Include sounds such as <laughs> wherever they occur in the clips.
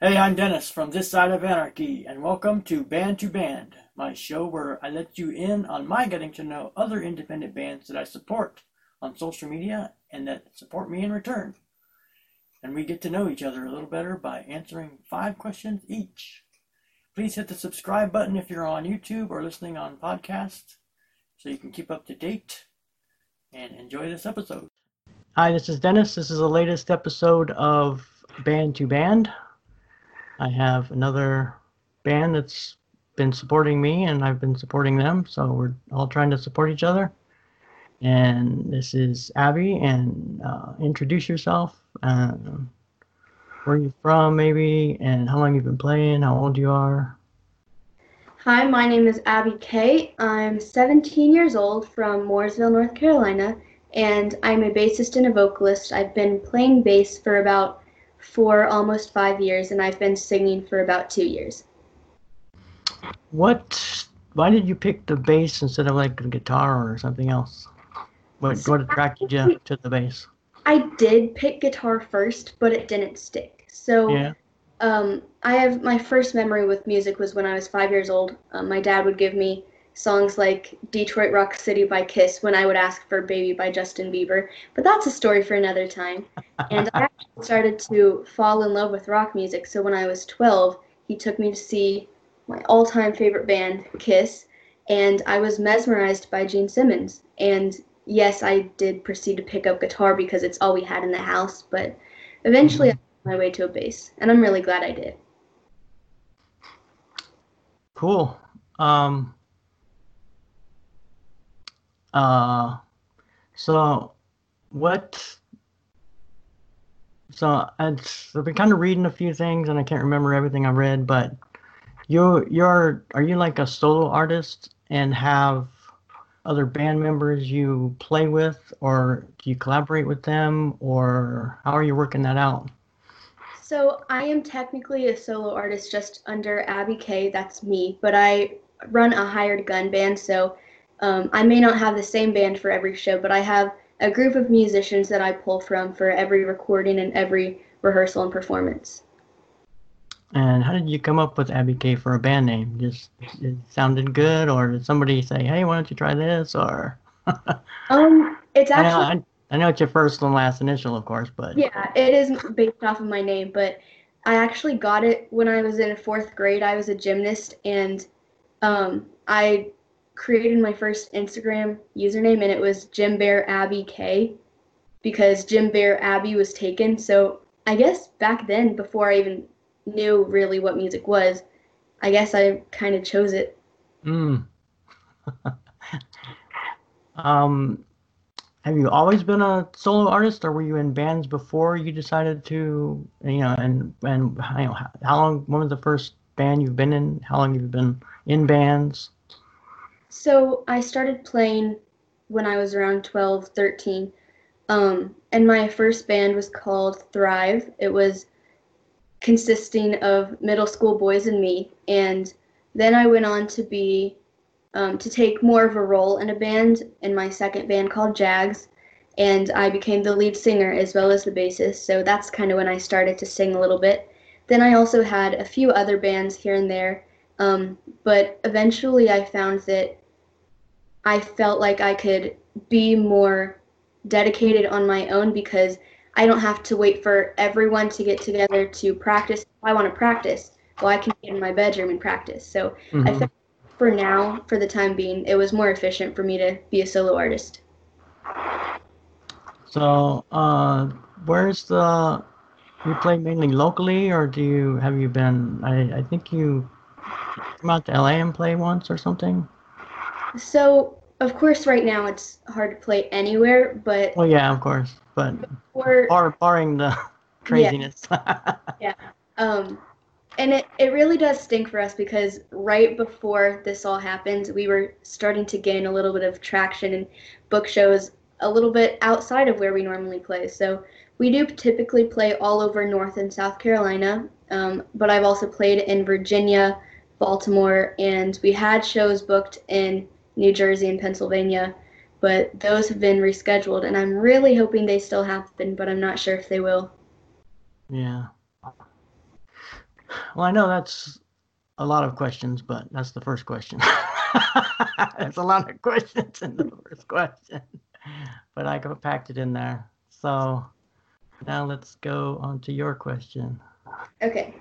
Hey, I'm Dennis from This Side of Anarchy, and welcome to Band to Band, my show where I let you in on my getting to know other independent bands that I support on social media and that support me in return. And we get to know each other a little better by answering five questions each. Please hit the subscribe button if you're on YouTube or listening on podcast so you can keep up to date and enjoy this episode. Hi, this is Dennis. This is the latest episode of Band to Band. I have another band that's been supporting me and I've been supporting them, so we're all trying to support each other. And this is Abby, and uh, introduce yourself. Uh, where are you from, maybe, and how long you've been playing, how old you are. Hi, my name is Abby K. I'm 17 years old from Mooresville, North Carolina, and I'm a bassist and a vocalist. I've been playing bass for about for almost five years, and I've been singing for about two years. What? Why did you pick the bass instead of like the guitar or something else? What what attracted you to the bass? I did pick guitar first, but it didn't stick. So yeah. um, I have my first memory with music was when I was five years old. Um, my dad would give me songs like Detroit Rock City by Kiss when I would ask for Baby by Justin Bieber. But that's a story for another time. And I <laughs> actually started to fall in love with rock music. So when I was 12, he took me to see my all time favorite band, Kiss. And I was mesmerized by Gene Simmons. And yes, I did proceed to pick up guitar because it's all we had in the house. But eventually, mm-hmm. I found my way to a bass. And I'm really glad I did. Cool. Um, uh, so what? So it's, I've been kind of reading a few things, and I can't remember everything I read. But you, you're, are you like a solo artist and have other band members you play with, or do you collaborate with them, or how are you working that out? So I am technically a solo artist just under Abby K, That's me, but I run a hired gun band, so um, I may not have the same band for every show, but I have a group of musicians that I pull from for every recording and every rehearsal and performance. And how did you come up with Abby K for a band name? Just it sounded good, or did somebody say, "Hey, why don't you try this?" Or <laughs> um, it's actually. I know, I, I know it's your first and last initial, of course, but yeah, it is based off of my name. But I actually got it when I was in fourth grade. I was a gymnast, and um, I created my first Instagram username and it was Jim Bear Abby K because Jim Bear Abby was taken. So I guess back then, before I even knew really what music was, I guess I kind of chose it. Mm. <laughs> um, have you always been a solo artist, or were you in bands before you decided to, you know, and and you know, how long? When was the first band you've been in? How long have you been in bands? So I started playing when I was around 12, 13. Um, and my first band was called Thrive. It was consisting of middle school boys and me. And then I went on to be um, to take more of a role in a band in my second band called Jags. And I became the lead singer as well as the bassist. So that's kind of when I started to sing a little bit. Then I also had a few other bands here and there. Um, but eventually I found that I felt like I could be more dedicated on my own because I don't have to wait for everyone to get together to practice. If I want to practice, well, I can get in my bedroom and practice. So mm-hmm. I think for now, for the time being, it was more efficient for me to be a solo artist. So, uh, where's the? You play mainly locally, or do you have you been? I, I think you come out to LA and play once or something. So of course, right now it's hard to play anywhere, but well, yeah, of course, but before, bar, barring the <laughs> craziness. Yeah. <laughs> yeah. Um, and it, it really does stink for us because right before this all happened, we were starting to gain a little bit of traction and book shows a little bit outside of where we normally play. So we do typically play all over North and South Carolina, um, but I've also played in Virginia, Baltimore, and we had shows booked in New Jersey and Pennsylvania, but those have been rescheduled, and I'm really hoping they still happen, but I'm not sure if they will. Yeah. well, I know that's a lot of questions, but that's the first question. <laughs> that's a lot of questions in the first question, but I packed it in there. So now let's go on to your question. Okay.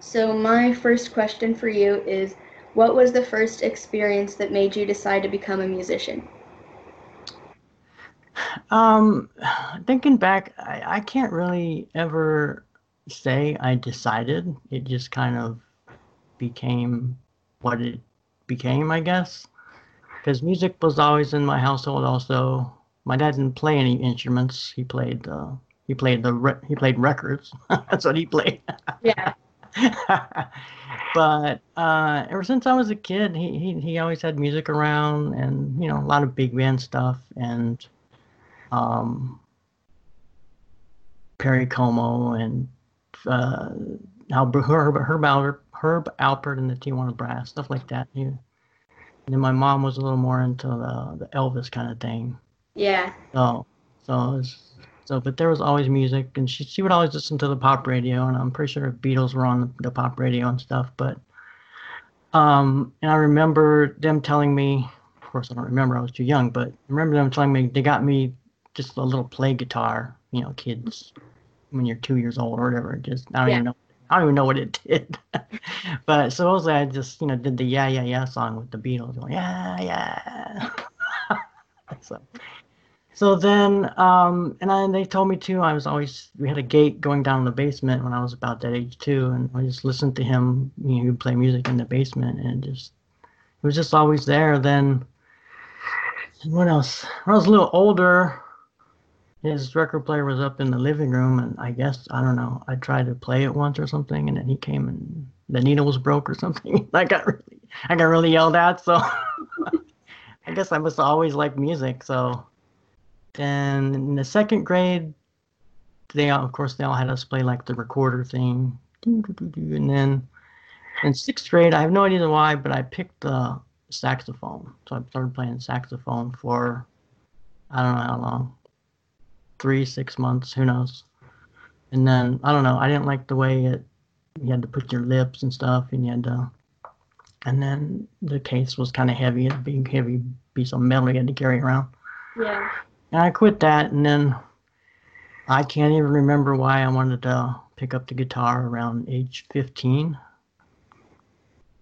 So my first question for you is what was the first experience that made you decide to become a musician? Um, thinking back, I, I can't really ever say I decided. It just kind of became what it became, I guess. Because music was always in my household. Also, my dad didn't play any instruments. He played uh, he played the re- he played records. <laughs> That's what he played. Yeah. <laughs> but uh, ever since I was a kid, he, he he always had music around, and you know a lot of big band stuff, and um, Perry Como and uh, Herb, Herb Alpert, Herb Alpert and the Tijuana Brass, stuff like that. and then my mom was a little more into the, the Elvis kind of thing. Yeah. So, so was, so, but there was always music, and she she would always listen to the pop radio, and I'm pretty sure the Beatles were on the, the pop radio and stuff. But, um, and I remember them telling me, of course I don't remember, I was too young, but I remember them telling me they got me just a little play guitar, you know, kids when you're two years old or whatever. Just I don't yeah. even know. I don't even know what it did. <laughs> but supposedly I just, you know, did the yeah yeah yeah song with the Beatles. Going, yeah yeah. <laughs> so, so then, um, and I, they told me too. I was always we had a gate going down in the basement when I was about that age too, and I just listened to him. You know, play music in the basement, and just it was just always there. Then what else? When I was a little older, his record player was up in the living room, and I guess I don't know. I tried to play it once or something, and then he came and the needle was broke or something. <laughs> I got really, I got really yelled at. So <laughs> I guess I must always like music. So then in the second grade, they all, of course they all had us play like the recorder thing, and then in sixth grade, I have no idea why, but I picked the saxophone. So I started playing saxophone for I don't know how long three, six months, who knows. And then I don't know. I didn't like the way it. You had to put your lips and stuff, and you had to. And then the case was kind of heavy. It being heavy piece of metal you had to carry around. Yeah. And I quit that, and then I can't even remember why I wanted to pick up the guitar around age 15.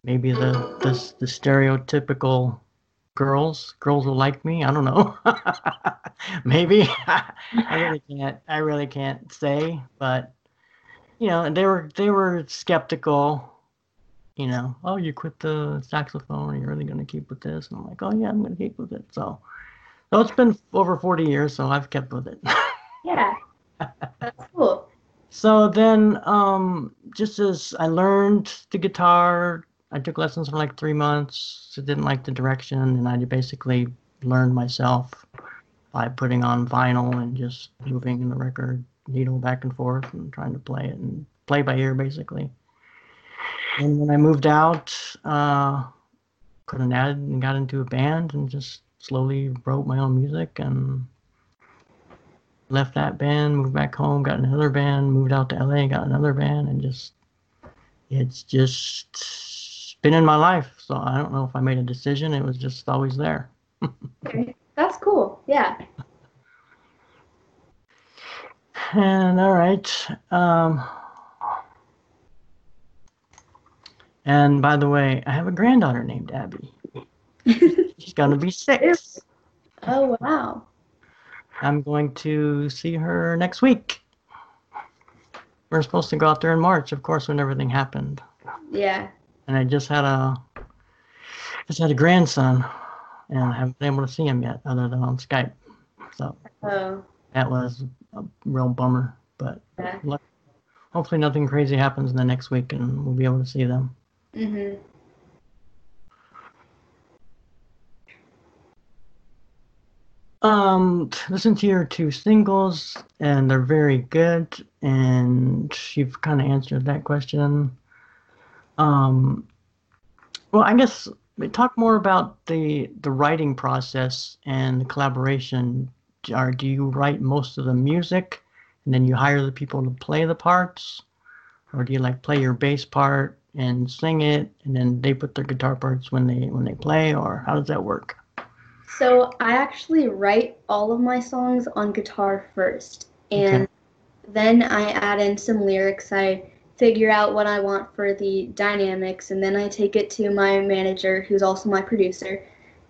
Maybe the the, the stereotypical girls girls will like me i don't know <laughs> maybe <laughs> i really can't i really can't say but you know they were they were skeptical you know oh you quit the saxophone are you really going to keep with this and i'm like oh yeah i'm going to keep with it so so it's been over 40 years so i've kept with it <laughs> yeah that's cool so then um just as i learned the guitar I took lessons for like three months. I didn't like the direction, and I basically learned myself by putting on vinyl and just moving the record needle back and forth and trying to play it and play by ear basically. And when I moved out, uh, put an ad and got into a band and just slowly wrote my own music and left that band, moved back home, got another band, moved out to LA, got another band, and just it's just been in my life. So I don't know if I made a decision. It was just always there. okay. <laughs> That's cool. Yeah. And all right. Um, and by the way, I have a granddaughter named Abby. <laughs> She's going to be six. Oh, wow. I'm going to see her next week. We're supposed to go out there in March, of course, when everything happened. Yeah and I just had a just had a grandson, and I haven't been able to see him yet, other than on Skype. So oh. that was a real bummer. But yeah. hopefully, nothing crazy happens in the next week, and we'll be able to see them. Mhm. Um, listen to your two singles, and they're very good. And you've kind of answered that question. Um, well, I guess talk more about the the writing process and the collaboration. Are do you write most of the music, and then you hire the people to play the parts, or do you like play your bass part and sing it, and then they put their guitar parts when they when they play, or how does that work? So I actually write all of my songs on guitar first, and okay. then I add in some lyrics. I figure out what I want for the dynamics, and then I take it to my manager, who's also my producer,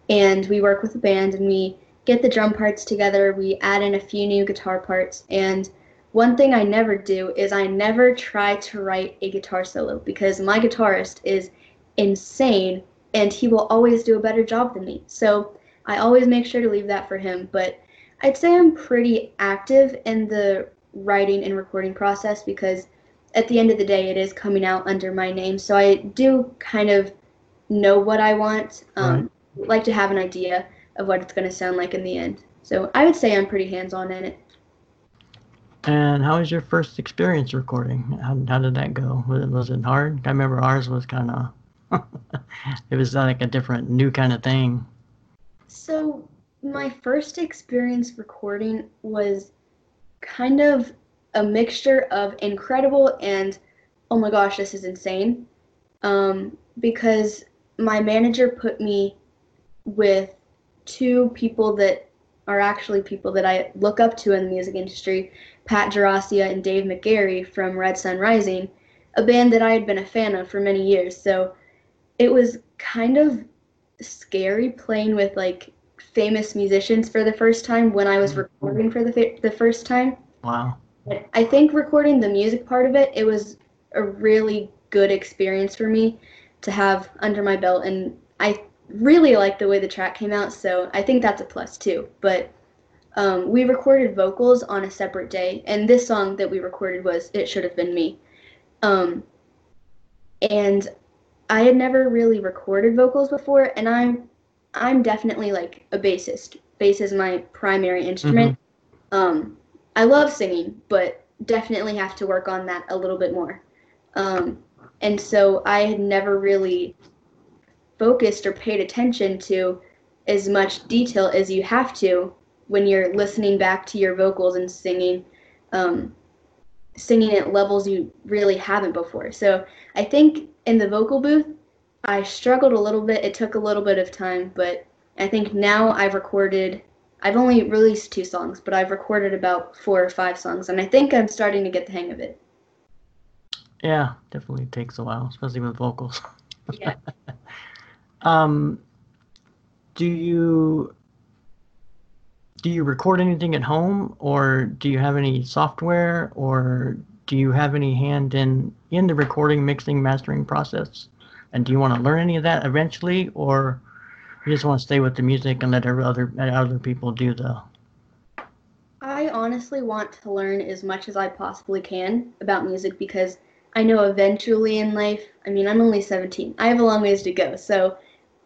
and we work with the band and we get the drum parts together. We add in a few new guitar parts, and one thing I never do is I never try to write a guitar solo because my guitarist is insane and he will always do a better job than me. So I always make sure to leave that for him. But I'd say I'm pretty active in the writing and recording process because at the end of the day, it is coming out under my name. So I do kind of know what I want, um, right. like to have an idea of what it's going to sound like in the end. So I would say I'm pretty hands on in it. And how was your first experience recording? How, how did that go? Was it, was it hard? I remember ours was kind of, <laughs> it was like a different, new kind of thing. So, my first experience recording was kind of a mixture of incredible and, oh my gosh, this is insane. Um, because my manager put me with two people that are actually people that I look up to in the music industry Pat Gerasia and Dave McGarry from Red Sun Rising, a band that I had been a fan of for many years. So it was kind of scary playing with like famous musicians for the first time when I was mm-hmm. recording for the the first time. Wow. But I think recording the music part of it, it was a really good experience for me to have under my belt and I really like the way the track came out, so I think that's a plus too. But um, we recorded vocals on a separate day, and this song that we recorded was "It Should Have Been Me," um, and I had never really recorded vocals before, and I'm I'm definitely like a bassist. Bass is my primary instrument. Mm-hmm. Um, I love singing, but definitely have to work on that a little bit more. Um, and so I had never really focused or paid attention to as much detail as you have to when you're listening back to your vocals and singing um, singing at levels you really haven't before. So i think in the vocal booth i struggled a little bit. It took a little bit of time but i think now i've recorded i've only released two songs but i've recorded about four or five songs and i think i'm starting to get the hang of it. Yeah definitely takes a while especially with vocals. Yeah. <laughs> Um do you do you record anything at home or do you have any software or do you have any hand in in the recording mixing mastering process? And do you want to learn any of that eventually or you just want to stay with the music and let other let other people do the? I honestly want to learn as much as i possibly can about music because i know eventually in life i mean i'm only 17 i have a long ways to go so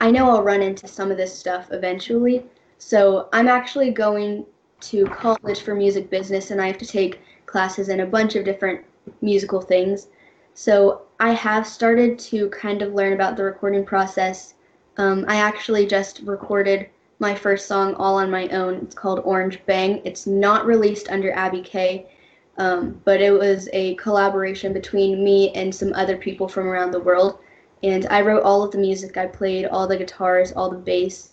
i know i'll run into some of this stuff eventually so I'm actually going to college for music business and I have to take classes in a bunch of different musical things. So I have started to kind of learn about the recording process. Um, I actually just recorded my first song all on my own. It's called Orange Bang. It's not released under Abby K, um, but it was a collaboration between me and some other people from around the world. And I wrote all of the music. I played all the guitars, all the bass,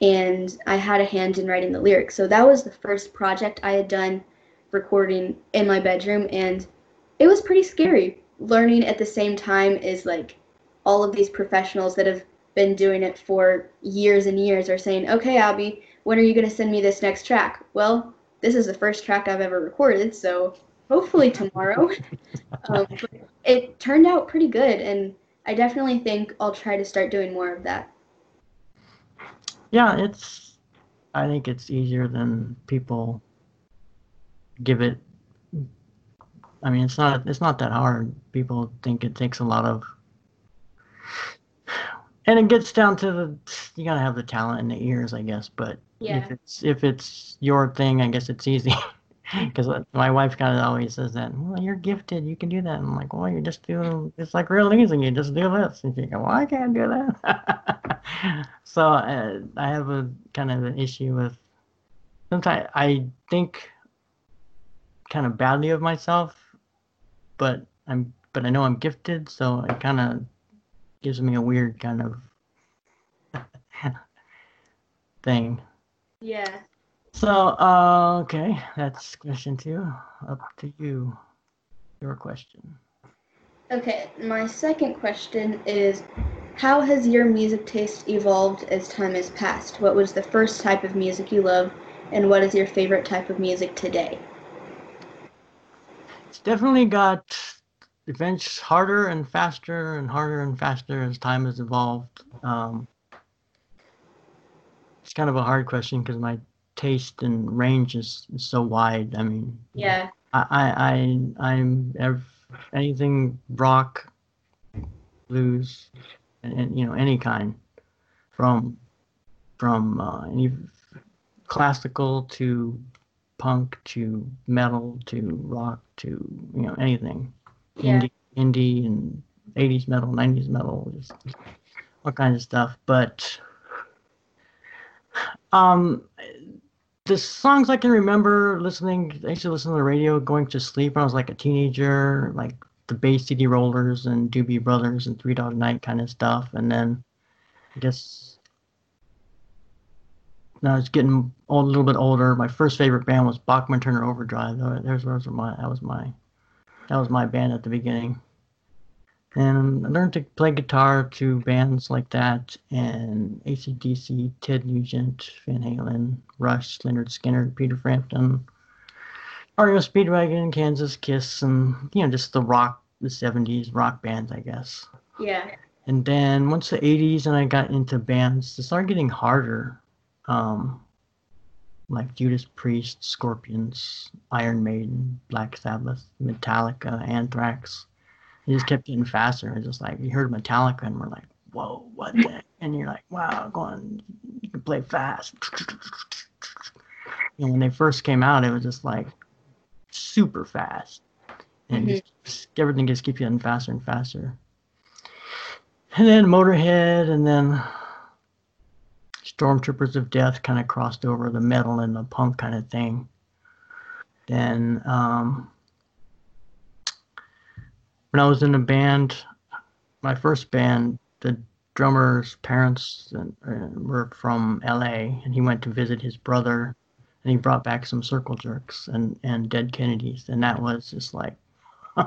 and I had a hand in writing the lyrics. So that was the first project I had done recording in my bedroom and it was pretty scary learning at the same time as like all of these professionals that have been doing it for years and years are saying, "Okay, Abby, when are you going to send me this next track?" Well, this is the first track I've ever recorded, so hopefully tomorrow. <laughs> um, it turned out pretty good and I definitely think I'll try to start doing more of that. Yeah, it's. I think it's easier than people give it. I mean, it's not. It's not that hard. People think it takes a lot of. And it gets down to the you gotta have the talent and the ears, I guess. But yeah. if it's if it's your thing, I guess it's easy. <laughs> <laughs> Because my wife kind of always says that, well, you're gifted, you can do that. I'm like, well, you just do, it's like real easy, you just do this. And she goes, well, I can't do that. <laughs> so uh, I have a kind of an issue with, sometimes I think kind of badly of myself, but I'm but I know I'm gifted, so it kind of gives me a weird kind of <laughs> thing. Yeah. So, uh, okay, that's question two. Up to you. Your question. Okay, my second question is How has your music taste evolved as time has passed? What was the first type of music you loved, and what is your favorite type of music today? It's definitely got events harder and faster and harder and faster as time has evolved. Um, it's kind of a hard question because my taste and range is, is so wide. I mean, Yeah. I, I, I I'm ev- anything rock, blues, and, and you know any kind, from from uh, any classical to punk to metal to rock to you know anything, Yeah. indie, indie and 80s metal, 90s metal, just all kinds of stuff. But um, the songs I can remember listening, I used to listen to the radio going to sleep when I was like a teenager, like the Bay City Rollers and Doobie Brothers and Three Dog Night kind of stuff. And then I guess when I was getting old, a little bit older, my first favorite band was Bachman Turner Overdrive. There's those were my that was my that was my band at the beginning. And I learned to play guitar to bands like that and ACDC, Ted Nugent, Van Halen, Rush, Lynyrd Skynyrd, Peter Frampton, REO Speedwagon, Kansas Kiss, and you know just the rock, the '70s rock bands, I guess. Yeah. And then once the '80s and I got into bands, it started getting harder, um, like Judas Priest, Scorpions, Iron Maiden, Black Sabbath, Metallica, Anthrax. It just kept getting faster. It's just like you heard Metallica and we're like, whoa, what the? And you're like, wow, go on, you can play fast. And when they first came out, it was just like super fast, and Mhm. just, everything just keeps getting faster and faster. And then Motorhead, and then Stormtroopers of Death kind of crossed over the metal and the punk kind of thing. Then um, when I was in a band, my first band, the drummer's parents were from LA, and he went to visit his brother, and he brought back some Circle Jerks and and Dead Kennedys, and that was just like <laughs>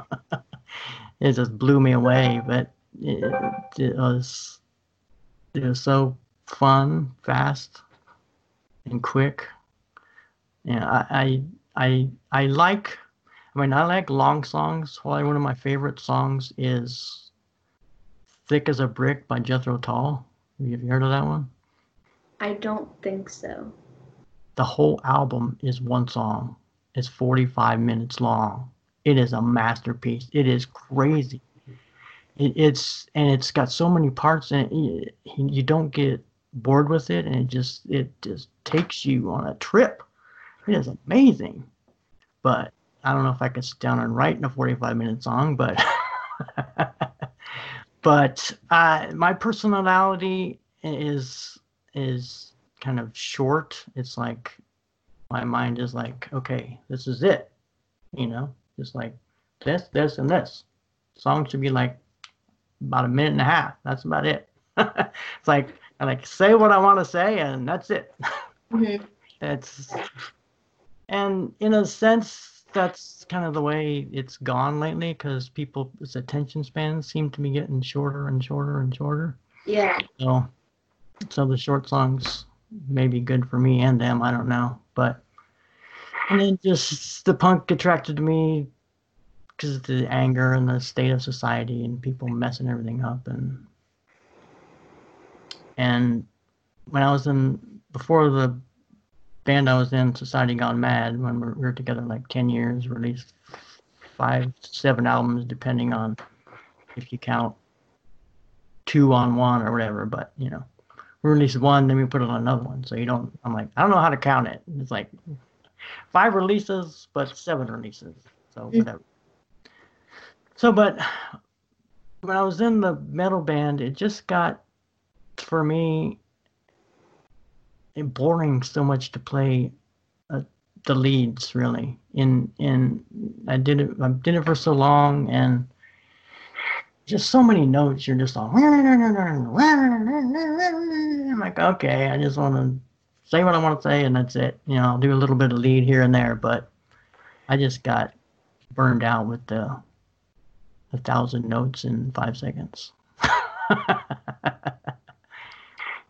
it just blew me away. But it, it was it was so fun, fast, and quick. Yeah, I I I, I like. I mean, I like long songs. Probably one of my favorite songs is "Thick as a Brick" by Jethro Tull. Have you heard of that one? I don't think so. The whole album is one song. It's 45 minutes long. It is a masterpiece. It is crazy. It, it's and it's got so many parts and you, you don't get bored with it and it just it just takes you on a trip. It is amazing. But I don't know if I can sit down and write in a 45 minute song, but <laughs> but uh, my personality is is kind of short. It's like my mind is like, okay, this is it. You know, just like this, this, and this. Song should be like about a minute and a half. That's about it. <laughs> it's like I like say what I want to say, and that's it. Mhm. <laughs> It's and in a sense, that's kind of the way it's gone lately because people's attention spans seem to be getting shorter and shorter and shorter. Yeah. So, so the short songs may be good for me and them. I don't know, but and then just the punk attracted to me because of the anger and the state of society and people messing everything up and and when I was in before the band I was in, Society Gone Mad, when we were, together like ten years, released five, seven albums, depending on if you count two on one or whatever. But you know, we released one, then we put it on another one. So you don't. I'm like, I don't know how to count it. It's like five releases, but seven releases. So Mm. whatever. So, but when I was in the metal band, it just got for me boring so much to play uh, the leads really in in I did it I did it for so long and just so many notes. You're just all. I'm like, okay, I just want to say what I want to say, and that's it. You know, I'll do a little bit of lead here and there, but I just got burned out with the a thousand notes in five seconds. <laughs>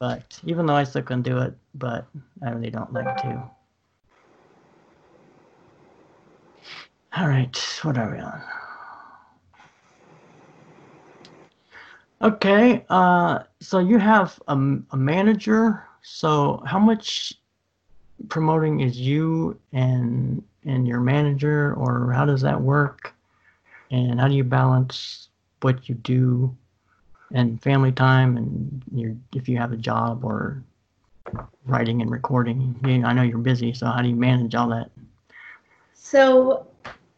but even though I still can do it, but I really don't like to. All right, what are we on? Okay, uh, so you have a, a manager. So how much promoting is you and and your manager, or how does that work? And how do you balance what you do and family time, and your if you have a job or writing and recording? You I know you're busy, so how do you manage all that? So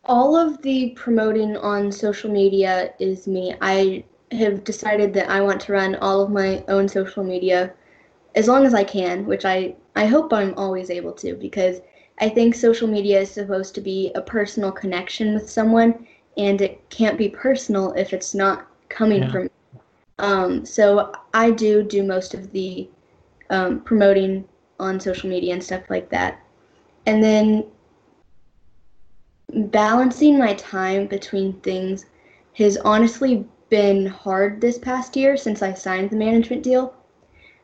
all of the promoting on social media is me. I have decided that I want to run all of my own social media as long as I can, which I, I hope I'm always able to because I think social media is supposed to be a personal connection with someone and it can't be personal if it's not coming yeah. from um, so I do do most of the um, promoting on social media and stuff like that. And then balancing my time between things has honestly been hard this past year since I signed the management deal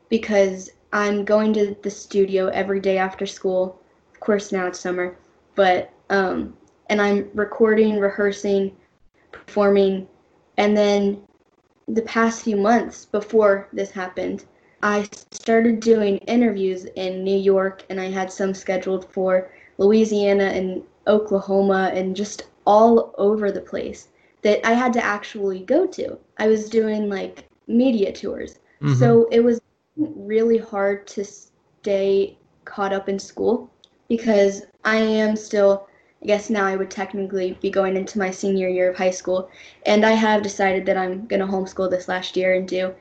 because I'm going to the studio every day after school. Of course, now it's summer, but um, and I'm recording, rehearsing, performing, and then the past few months before this happened, I started doing interviews in New York, and I had some scheduled for Louisiana and Oklahoma and just all over the place that I had to actually go to. I was doing like media tours. Mm-hmm. So it was really hard to stay caught up in school because I am still, I guess now I would technically be going into my senior year of high school. And I have decided that I'm going to homeschool this last year and do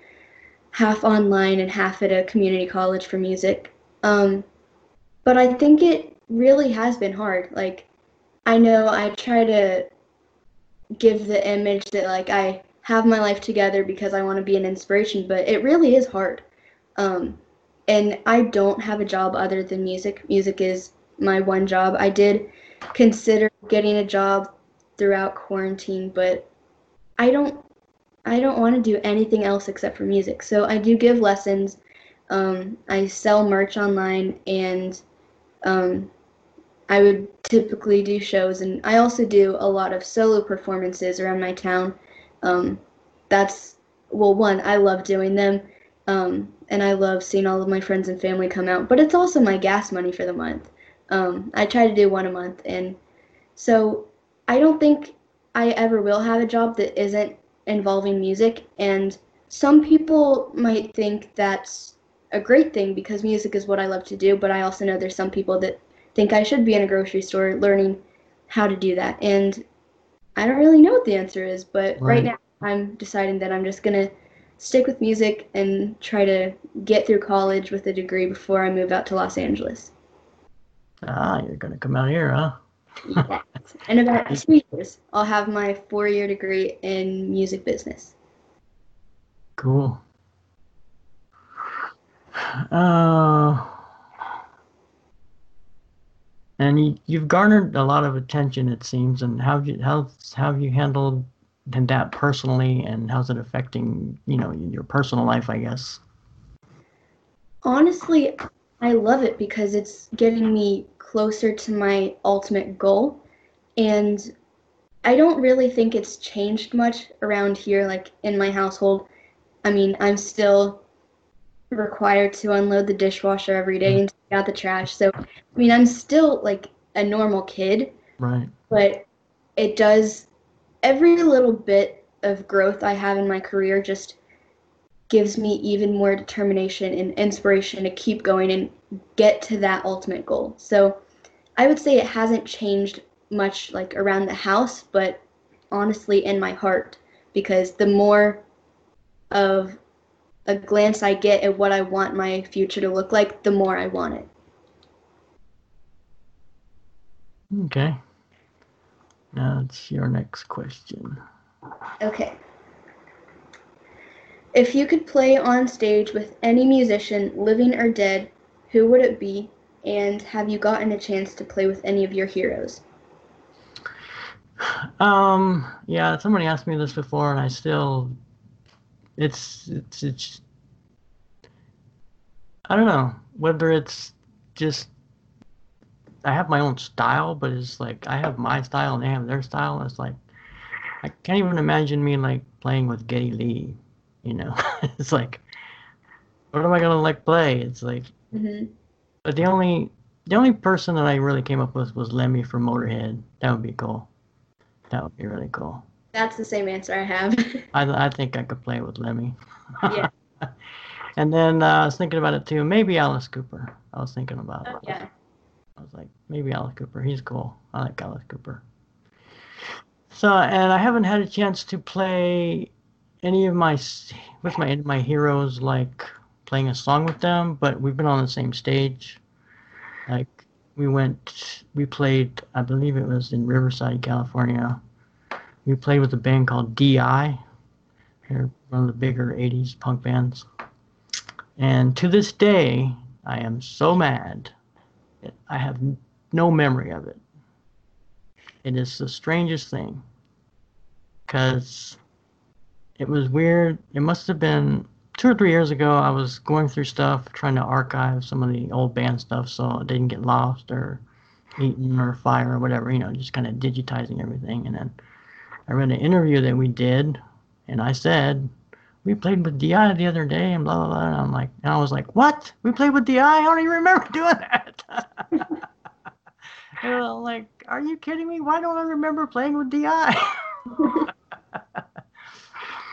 half online and half at a community college for music. Um, but I think it really has been hard. Like, I know I try to give the image that like I have my life together because I want to be an inspiration, but it really is hard. Um, and I don't have a job other than music. Music is my one job. I did consider getting a job throughout quarantine, but I don't I don't want to do anything else except for music. So I do give lessons. Um, I sell merch online, and um, I would typically do shows, and I also do a lot of solo performances around my town. Um, that's well, one, I love doing them, um, and I love seeing all of my friends and family come out. But it's also my gas money for the month. Um, I try to do one a month, and so I don't think I ever will have a job that isn't involving music. And some people might think that's a great thing because music is what I love to do. But I also know there's some people that think I should be in a grocery store learning how to do that. And I don't really know what the answer is, but right, right now I'm deciding that I'm just going to stick with music and try to get through college with a degree before I move out to Los Angeles. Ah, you're going to come out here, huh? yes. <laughs> In about two years, I'll have my four year degree in music business. Cool. Uh, and you, you've garnered a lot of attention, it seems. And how you how have you handled that personally, and how's it affecting you know your personal life? I guess. Honestly, I love it because it's getting me closer to my ultimate goal, and I don't really think it's changed much around here, like in my household. I mean, I'm still required to unload the dishwasher every day mm-hmm. and take out the trash. So, I mean, I'm still like a normal kid. Right. But it does, every little bit of growth I have in my career just gives me even more determination and inspiration to keep going and get to that ultimate goal. So, I would say it hasn't changed much like around the house, but honestly in my heart because the more of a glance I get at what I want my future to look like, the more I want it. Okay. Now it's your next question. Okay. If you could play on stage with any musician, living or dead, who would it be? And have you gotten a chance to play with any of your heroes? Um, yeah, somebody asked me this before, and I still, it's, it's, it's, I don't know whether it's just, I have my own style, but it's like I have my style and they have their style. It's like, I can't even imagine me like playing with Geddy Lee, you know? <laughs> it's like, what am I gonna like play? It's like, hmm but the only, the only person that I really came up with was Lemmy from Motorhead. That would be cool. That would be really cool. That's the same answer I have. <laughs> I, I think I could play with Lemmy. Yeah. <laughs> and then uh, I was thinking about it too. Maybe Alice Cooper. I was thinking about it. Oh, yeah. I was like, maybe Alice Cooper. He's cool. I like Alice Cooper. So, and I haven't had a chance to play any of my with my my heroes, like playing a song with them. But we've been on the same stage. Like we went, we played. I believe it was in Riverside, California. We played with a band called DI. They're one of the bigger '80s punk bands. And to this day, I am so mad I have no memory of it. It is the strangest thing. Because it was weird. It must have been two or three years ago. I was going through stuff, trying to archive some of the old band stuff so it didn't get lost or eaten or fire or whatever, you know, just kind of digitizing everything. And then I read an interview that we did, and I said, we played with DI the other day and blah blah blah. And I'm like, and I was like, what? We played with DI? I don't even remember <laughs> doing that. <laughs> and I'm like, are you kidding me? Why don't I remember playing with DI? <laughs>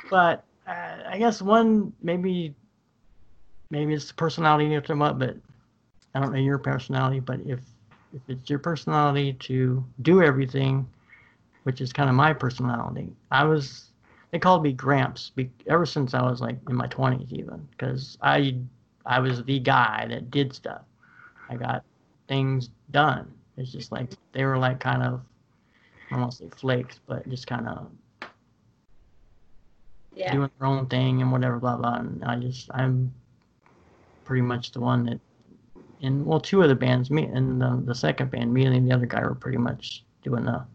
but uh, I guess one maybe maybe it's the personality you come up, but I don't know your personality. But if if it's your personality to do everything, which is kind of my personality, I was they called me Gramps be, ever since I was like in my 20s even because I I was the guy that did stuff. I got things done. It's just like they were like kind of I don't want to say flakes, but just kind of Yeah. doing their own thing and whatever, blah blah. And I just I'm pretty much the one that, and well, two of the bands, me and the, the second band, me and the other guy were pretty much doing the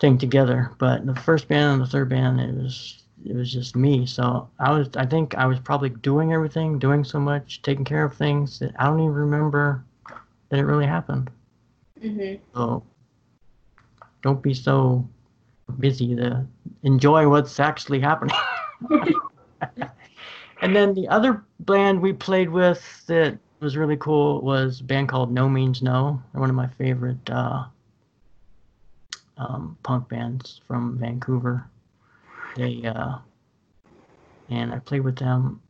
thing together. But the first band and the third band, it was it was just me. So I was I think I was probably doing everything, doing so much, taking care of things that I don't even remember that it really happened. Mm-hmm. So don't be so busy to enjoy what's actually happening. <laughs> and then the other band we played with that was really cool was a band called No Means No. They're one of my favorite uh, um, punk bands from Vancouver. They uh, and I played with them.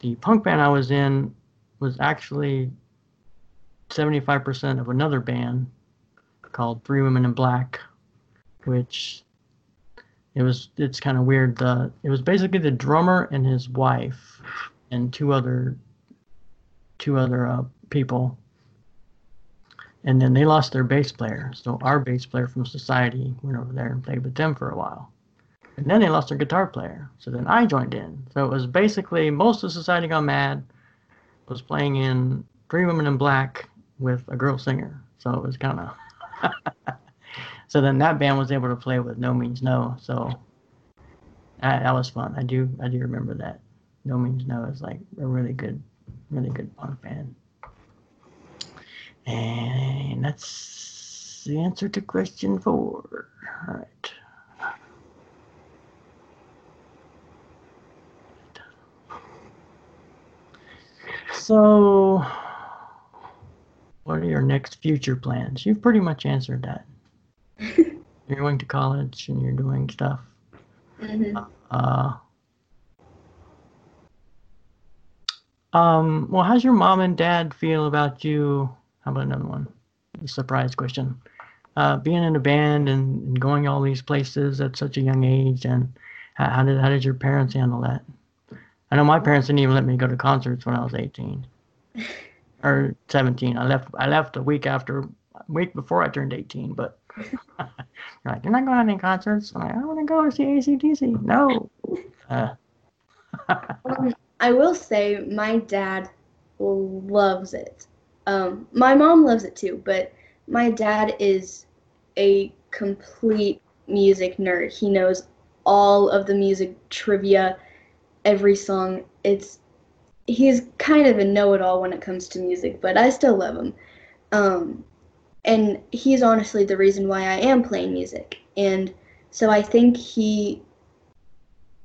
The punk band I was in was actually 75% of another band called Three Women in Black, which it was it's kind of weird. The it was basically the drummer and his wife and two other two other uh, people, and then they lost their bass player. So our bass player from Society went over there and played with them for a while. And then they lost their guitar player. So then I joined in. So it was basically most of Society Gone Mad was playing in Three Women in Black with a girl singer. So it was kind of. <laughs> so then that band was able to play with No Means No. So that, that was fun. I do I do remember that. No Means No is like a really good, really good punk band. And that's the answer to question four. All right. So, what are your next future plans? You've pretty much answered that. <laughs> You're going to college and you're doing stuff. hmm Uh, um, well, how's your mom and dad feel about you? How about another one? A surprise question. Uh, being in a band and, and going all these places at such a young age, and how, how did how did your parents handle that? I know my parents didn't even let me go to concerts when I was 18 <laughs> or 17. I left I left a week after a week before I turned 18, but they're <laughs> like, you're not going to any concerts. I'm like, I want to go see ACDC. No, Uh. <laughs> um, I will say my dad loves it. Um, my mom loves it too, but my dad is a complete music nerd. He knows all of the music trivia, every song. It's he's kind of a know-it-all when it comes to music, but I still love him. Um, and he's honestly the reason why I am playing music. And so I think he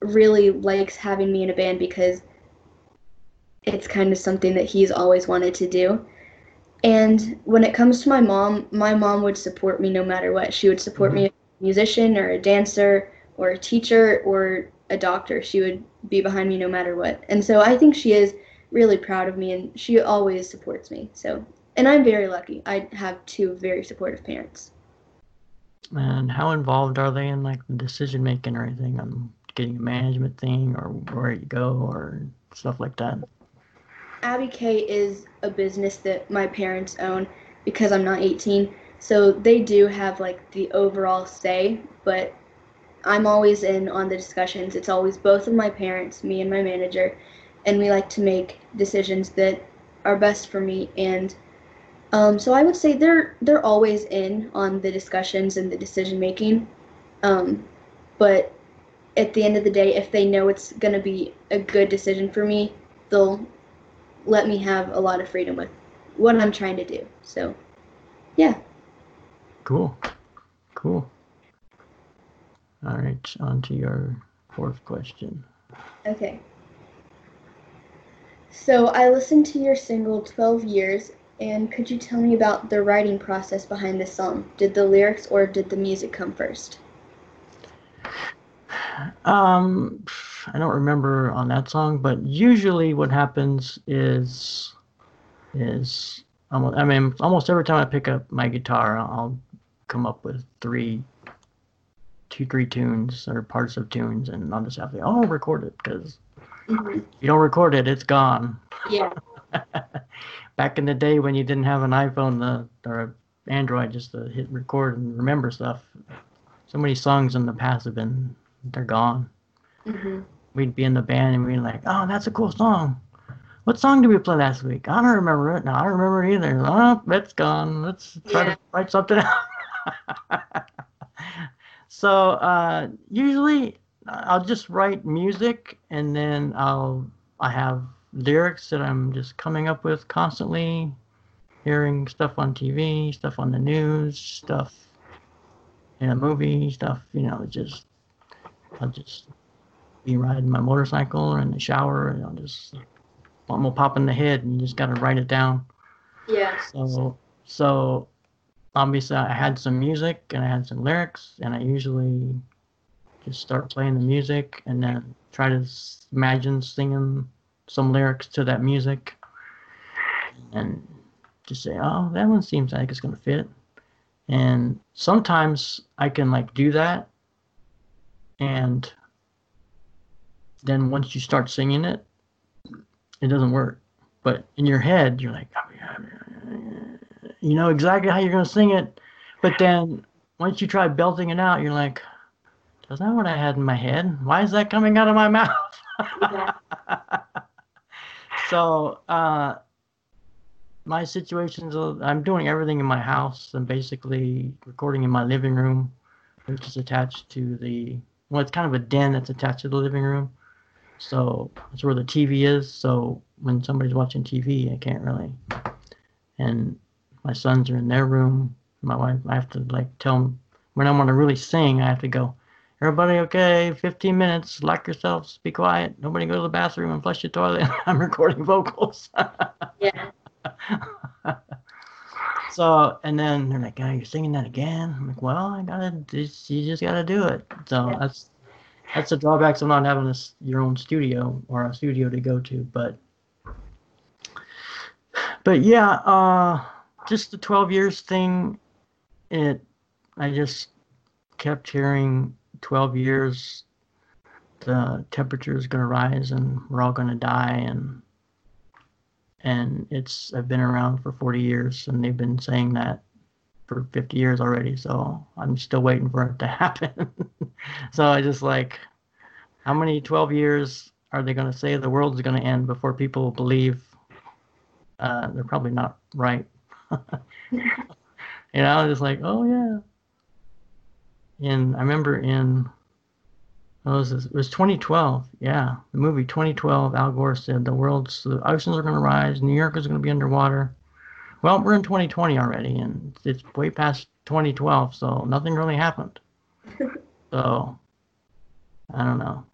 really likes having me in a band because it's kind of something that he's always wanted to do. And when it comes to my mom, my mom would support me no matter what. She would support mm-hmm. me as a musician or a dancer or a teacher or a doctor. She would be behind me no matter what. And so I think she is really proud of me and she always supports me. So, and I'm very lucky. I have two very supportive parents. And how involved are they in like the decision making or anything on getting a management thing or where you go or stuff like that? Abby K is a business that my parents own because I'm not 18. So they do have like the overall say, but I'm always in on the discussions. It's always both of my parents, me and my manager, and we like to make decisions that are best for me. And um, so I would say they're they're always in on the discussions and the decision making. Um, but at the end of the day, if they know it's gonna be a good decision for me, they'll let me have a lot of freedom with what I'm trying to do. So, yeah. Cool. Cool. All right, on to your fourth question. Okay. So, I listened to your single 12 Years, and could you tell me about the writing process behind this song? Did the lyrics or did the music come first? Um, I don't remember on that song, but usually what happens is is almost, I mean almost every time I pick up my guitar, I'll come up with three, two, three tunes or parts of tunes, and I'll just have to oh record it because mm-hmm. you don't record it, it's gone. Yeah. <laughs> <laughs> Back in the day when you didn't have an iPhone the, or Android just to hit record and remember stuff, so many songs in the past have been they're gone. Mm-hmm. We'd be in the band and we'd be like, oh, that's a cool song. What song did we play last week? I don't remember it. No, I don't remember it either. Oh, that's gone. Let's try yeah. to write something out. <laughs> so uh, usually I'll just write music and then I'll I have lyrics that I'm just coming up with constantly, hearing stuff on TV, stuff on the news, stuff in a movie, stuff you know, just I'll just be riding my motorcycle or in the shower, and I'll just something will pop in the head, and you just got to write it down. Yeah. So so obviously I had some music and I had some lyrics, and I usually just start playing the music and then try to imagine singing some lyrics to that music, and just say, oh, that one seems like it's gonna fit. And sometimes I can like do that and then once you start singing it, it doesn't work. But in your head, you're like, oh you know exactly how you're going to sing it. But then once you try belting it out, you're like, that's not what I had in my head. Why is that coming out of my <laughs> mouth? So, uh, my situations, I'm doing everything in my house. I'm basically recording in my living room, which is attached to the well, it's kind of a den that's attached to the living room. So that's where the TV is. So when somebody's watching TV, I can't really. And my sons are in their room. My wife, I have to like tell them when I want to really sing. I have to go. Everybody, okay? 15 minutes. Lock yourselves. Be quiet. Nobody go to the bathroom and flush your toilet. <laughs> I'm recording vocals. <laughs> yeah. So, and then they're like, "Oh, you're singing that again?" I'm like, "Well, I gotta, just, you just gotta do it." So yeah. that's that's the drawbacks of not having a, your own studio or a studio to go to. But but yeah, uh, just the 12 years thing. It, I just kept hearing 12 years. The temperature is gonna rise and we're all gonna die and and it's I've been around for 40 years, and they've been saying that for 50 years already. So I'm still waiting for it to <laughs> happen. so I just like how many 12 years are they going to say the world is going to end before people believe uh, they're probably not right? <laughs> you know, it's like, oh yeah. And I remember in oh, was, it was 2012. Yeah, the movie 2012. Al Gore said the world's the oceans are going to rise, New York is going to be underwater. Well, we're in 2020 already, and it's way past 2012, so nothing really happened. <laughs> so I don't know.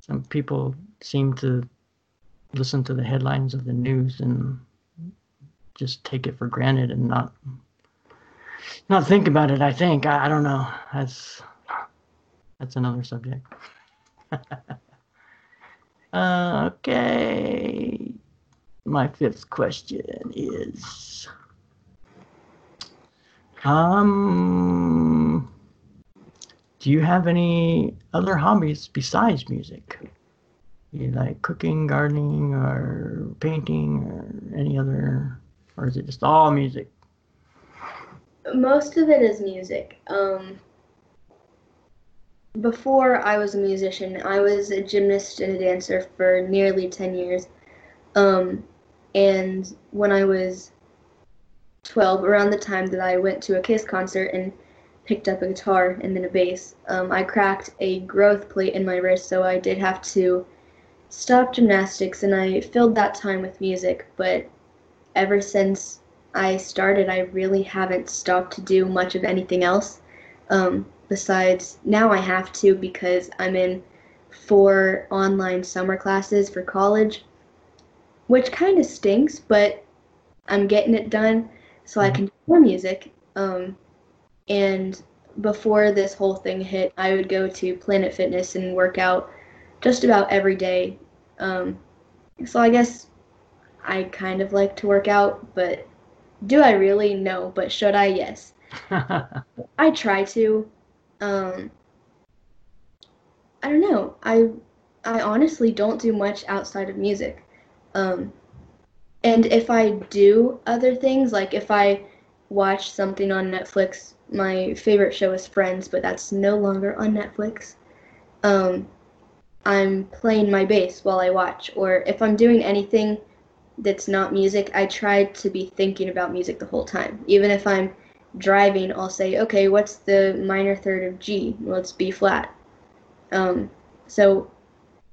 Some people seem to listen to the headlines of the news and just take it for granted and not not think about it. I think I, I don't know. That's that's another subject. <laughs> uh, okay. My fifth question is um do you have any other hobbies besides music? You like cooking, gardening, or painting, or any other, or is it just all music? Most of it is music. Um, before I was a musician, I was a gymnast and a dancer for nearly 10 years. Um, and when I was 12, around the time that I went to a Kiss concert and picked up a guitar and then a bass. Um, I cracked a growth plate in my wrist, so I did have to stop gymnastics and I filled that time with music. But ever since I started, I really haven't stopped to do much of anything else. Um, besides, now I have to because I'm in four online summer classes for college, which kind of stinks, but I'm getting it done so I mm-hmm. can do more music. Um, and before this whole thing hit, I would go to Planet Fitness and work out just about every day. Um, so I guess I kind of like to work out, but do I really? No. But should I? Yes. <laughs> I try to. Um, I don't know. I I honestly don't do much outside of music. Um, and if I do other things, like if I watch something on Netflix my favorite show is Friends, but that's no longer on Netflix. Um, I'm playing my bass while I watch, or if I'm doing anything that's not music, I try to be thinking about music the whole time. Even if I'm driving, I'll say, okay, what's the minor third of G? Well, it's B flat. Um, so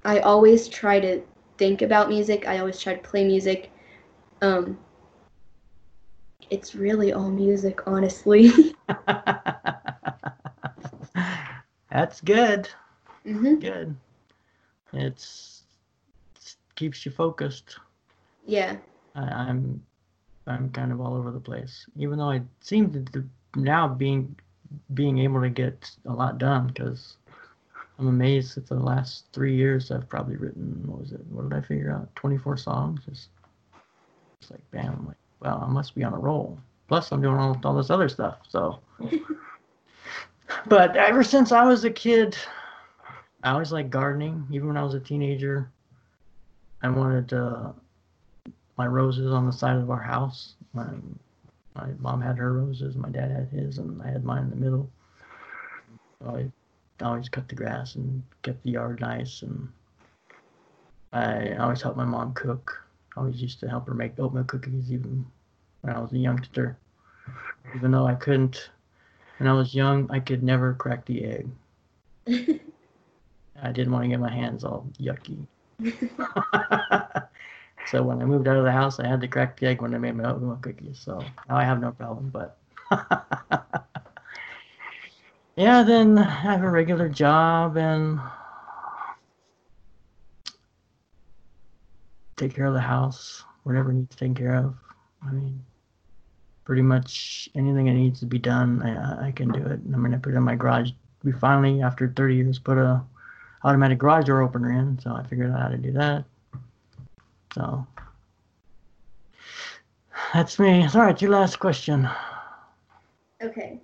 I always try to think about music. I always try to play music. Um, it's really all music, honestly. <laughs> That's good. Mm-hmm. Good. It's, it keeps you focused. Yeah. I, I'm I'm kind of all over the place, even though I seem to, to now being being able to get a lot done because I'm amazed that the last three years I've probably written what was it? What did I figure out? 24 songs. Just it's like bam, I'm like well, I must be on a roll. Plus, I'm doing all, all this other stuff. So, <laughs> but ever since I was a kid, I always liked gardening. Even when I was a teenager, I wanted uh, my roses on the side of our house. My, my mom had her roses, my dad had his, and I had mine in the middle. I always cut the grass and kept the yard nice, and I always helped my mom cook. I always used to help her make oatmeal cookies even when I was a youngster. Even though I couldn't, when I was young, I could never crack the egg. <laughs> I didn't want to get my hands all yucky. <laughs> so when I moved out of the house, I had to crack the egg when I made my oatmeal cookies. So now I have no problem. But <laughs> yeah, then I have a regular job and take care of the house, whatever needs taken care of. I mean, pretty much anything that needs to be done, I, I can do it. I'm gonna put in my garage. We finally, after 30 years, put a automatic garage door opener in, so I figured out how to do that. So that's me. All right, your last question. Okay.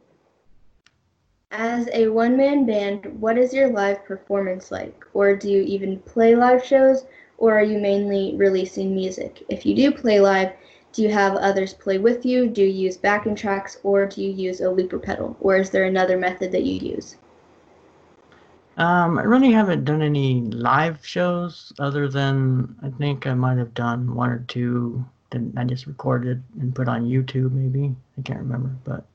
As a one man band, what is your live performance like? Or do you even play live shows? Or are you mainly releasing music? If you do play live, do you have others play with you? Do you use backing tracks or do you use a looper pedal? Or is there another method that you use? Um, I really haven't done any live shows other than I think I might have done one or two that I just recorded and put on YouTube maybe. I can't remember, but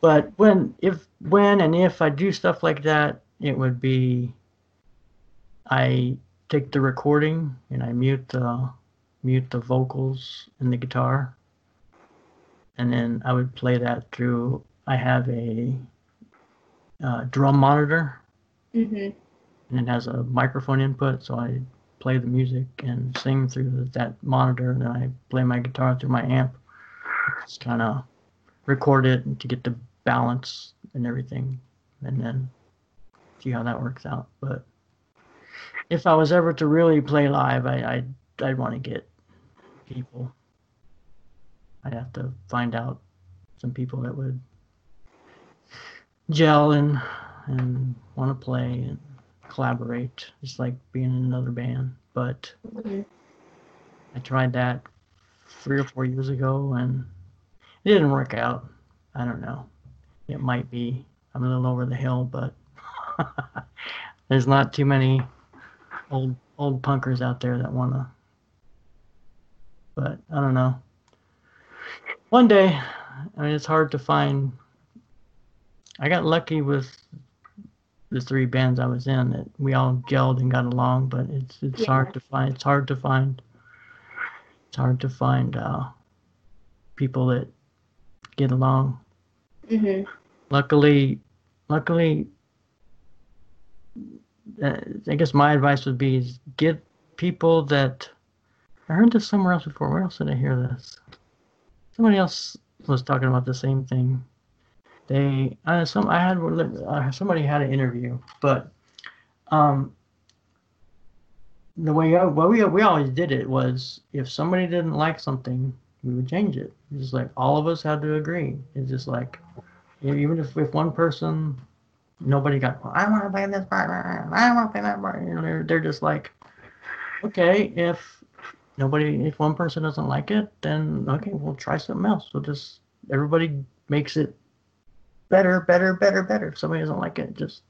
but when if when and if I do stuff like that, it would be I take the recording and I mute the mute the vocals and the guitar and then I would play that through I have a uh, drum monitor Mhm. and it has a microphone input so I play the music and sing through that monitor and then I play my guitar through my amp. Just kind of record it to get the balance and everything and then see how that works out. But if I was ever to really play live I I'd, I'd want to get people. I'd have to find out some people that would gel and and want to play and collaborate, just like being in another band. But Mhm. I tried that three or four years ago and it didn't work out. I don't know. It might be I'm a little over the hill, but <laughs> there's not too many old old punkers out there that wanna. But I don't know. One day, I mean, it's hard to find. I got lucky with the three bands I was in that we all gelled and got along, but it's it's Yeah. hard to find. It's hard to find. It's hard to find uh, people that get along. Mhm. Luckily, luckily, uh, I guess my advice would be is get people that. I heard this somewhere else before. Where else did I hear this? Somebody else was talking about the same thing. They, uh, some I had uh, somebody had an interview, but um, the way I, well, we we always did it was if somebody didn't like something, we would change it. It's just like all of us had to agree. It's just like even if if one person, nobody got, I want to play this part, I want to play that part. You know, they're they're just like, okay, if nobody, if one person doesn't like it, then okay, we'll try something else. We'll just everybody makes it better, better, better, better. If somebody doesn't like it, just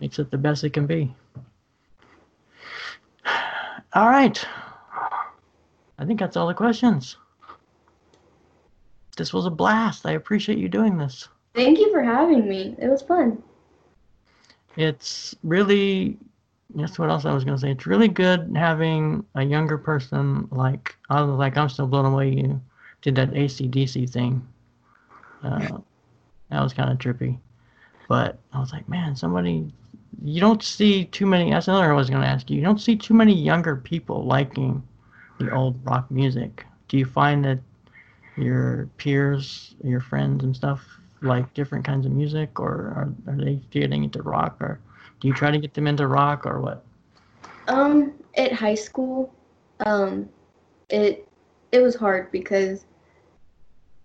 makes it the best it can be. <sighs> All right. I think that's all the questions. This was a blast. I appreciate you doing this. Thank you for having me. It was fun. It's really, that's what else I was going to say. It's really good having a younger person like, I was like, I'm still blown away you did that ACDC thing. Uh, that was kind of trippy. But I was like, man, somebody, you don't see too many, that's another I was going to ask you. You don't see too many younger people liking the old rock music. Do you find that your peers, your friends and stuff like different kinds of music or are, are they getting into rock or do you try to get them into rock or what? Um, at high school, um, it it was hard because,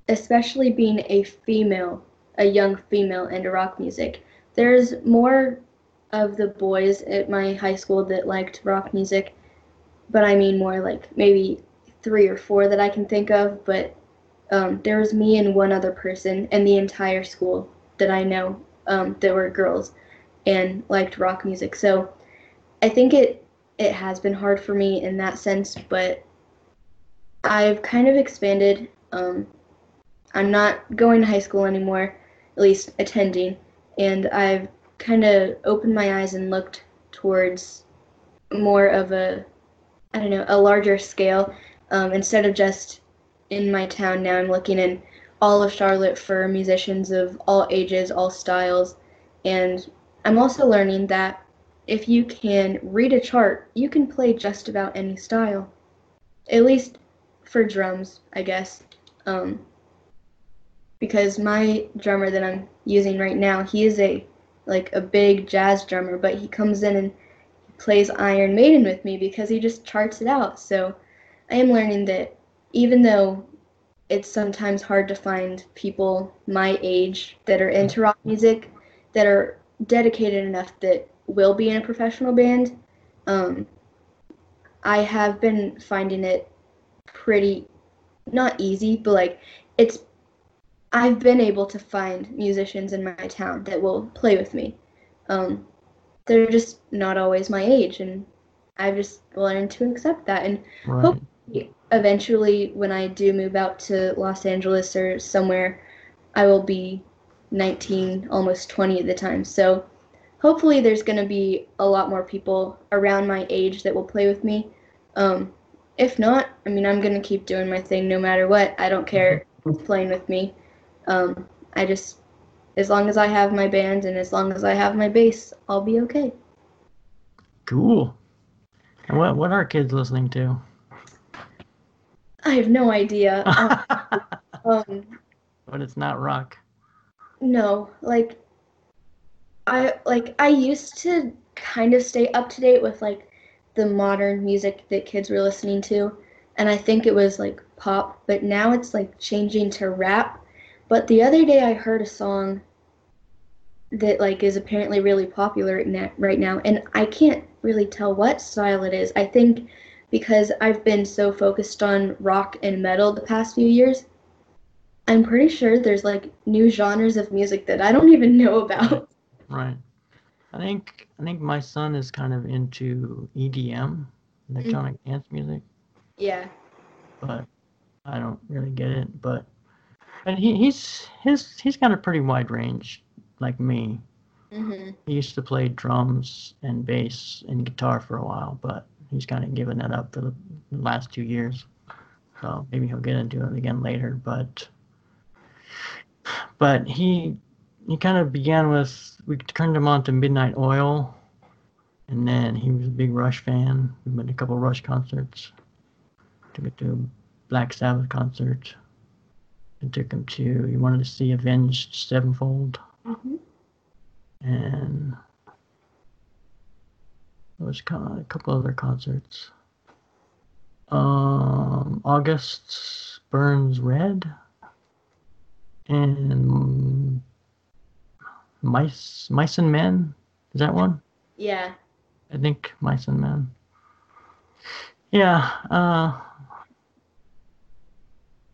especially being a female, a young female into rock music, there's more of the boys at my high school that liked rock music, but I mean more like maybe three or four that I can think of. But um, there was me and one other person in the entire school that I know um, that were girls and liked rock music. So I think it it has been hard for me in that sense, but I've kind of expanded. Um, I'm not going to high school anymore, at least attending, and I've kind of opened my eyes and looked towards more of a, I don't know, a larger scale. Um, instead of just in my town now, I'm looking in all of Charlotte for musicians of all ages, all styles, and I'm also learning that if you can read a chart, you can play just about any style. At least for drums, I guess. Um, because my drummer that I'm using right now, he is a like a big jazz drummer, but he comes in and plays Iron Maiden with me because he just charts it out. So I am learning that even though it's sometimes hard to find people my age that are into rock music that are dedicated enough that will be in a professional band. Um, I have been finding it pretty not easy, but like it's I've been able to find musicians in my town that will play with me. Um, they're just not always my age, and I've just learned to accept that. And Right. Hope- eventually, when I do move out to Los Angeles or somewhere, I will be 19, almost 20 at the time. So hopefully, there's going to be a lot more people around my age that will play with me. Um, if not, I mean, I'm going to keep doing my thing no matter what. I don't care who's playing with me. Um, I just, as long as I have my band and as long as I have my bass, I'll be okay. Cool. And what what are kids listening to? I have no idea. <laughs> Um, um, but it's not rock. No, like I like I used to kind of stay up to date with like the modern music that kids were listening to, and I think it was like pop, but now it's like changing to rap. But the other day I heard a song that like is apparently really popular right now, and I can't really tell what style it is. I think because I've been so focused on rock and metal the past few years, I'm pretty sure there's like new genres of music that I don't even know about. <laughs> Right. I think I think my son is kind of into EDM, electronic mm-hmm. dance music, Yeah. but I don't really get it. But and he, he's his he's got a pretty wide range, like me. Mhm. He used to play drums and bass and guitar for a while, but he's kind of given that up for the last two years. So maybe he'll get into it again later. But but he he kind of began with we turned him on to Midnight Oil, and then he was a big Rush fan. We went to a couple Rush concerts. Took him to a Black Sabbath concert. And took him to he wanted to see Avenged Sevenfold Mhm. and there was a couple other concerts. Um, August Burns Red and Mice Mice and Men. Is that one? Yeah. I think Mice and Men. Yeah, uh,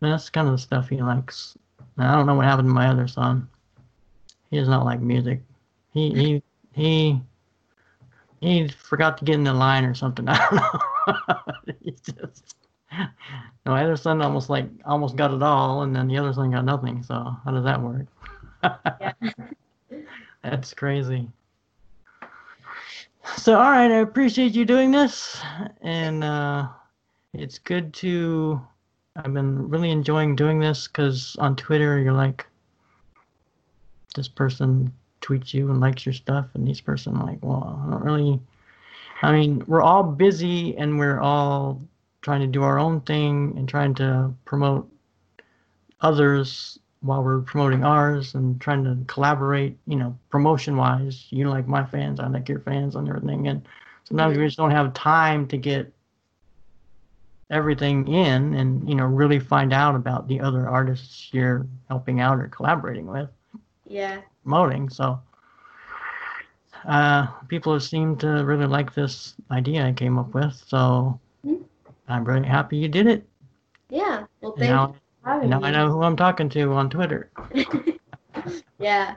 that's kind of the stuff he likes. I don't know what happened to my other son. He does not like music. He he he he forgot to get in the line or something. <laughs> I don't know. <laughs> he just my other son almost like almost got it all, and then the other son got nothing. So how does that work? Yeah. <laughs> That's crazy. So all right, I appreciate you doing this, and uh, it's good to. I've been really enjoying doing this because on Twitter you're like, this person tweets you and likes your stuff, and this person like, well, I don't really. I mean, we're all busy and we're all trying to do our own thing and trying to promote others while we're promoting ours and trying to collaborate, you know, promotion wise. You like my fans, I like your fans and everything. And sometimes we just don't have time to get everything in and, you know, really find out about the other artists you're helping out or collaborating with, Yeah. promoting. So uh, people seem to really like this idea I came up with. So Mhm. I'm really happy you did it. Yeah. Well, thank now, you for having now. I know who I'm talking to on Twitter. <laughs> yeah.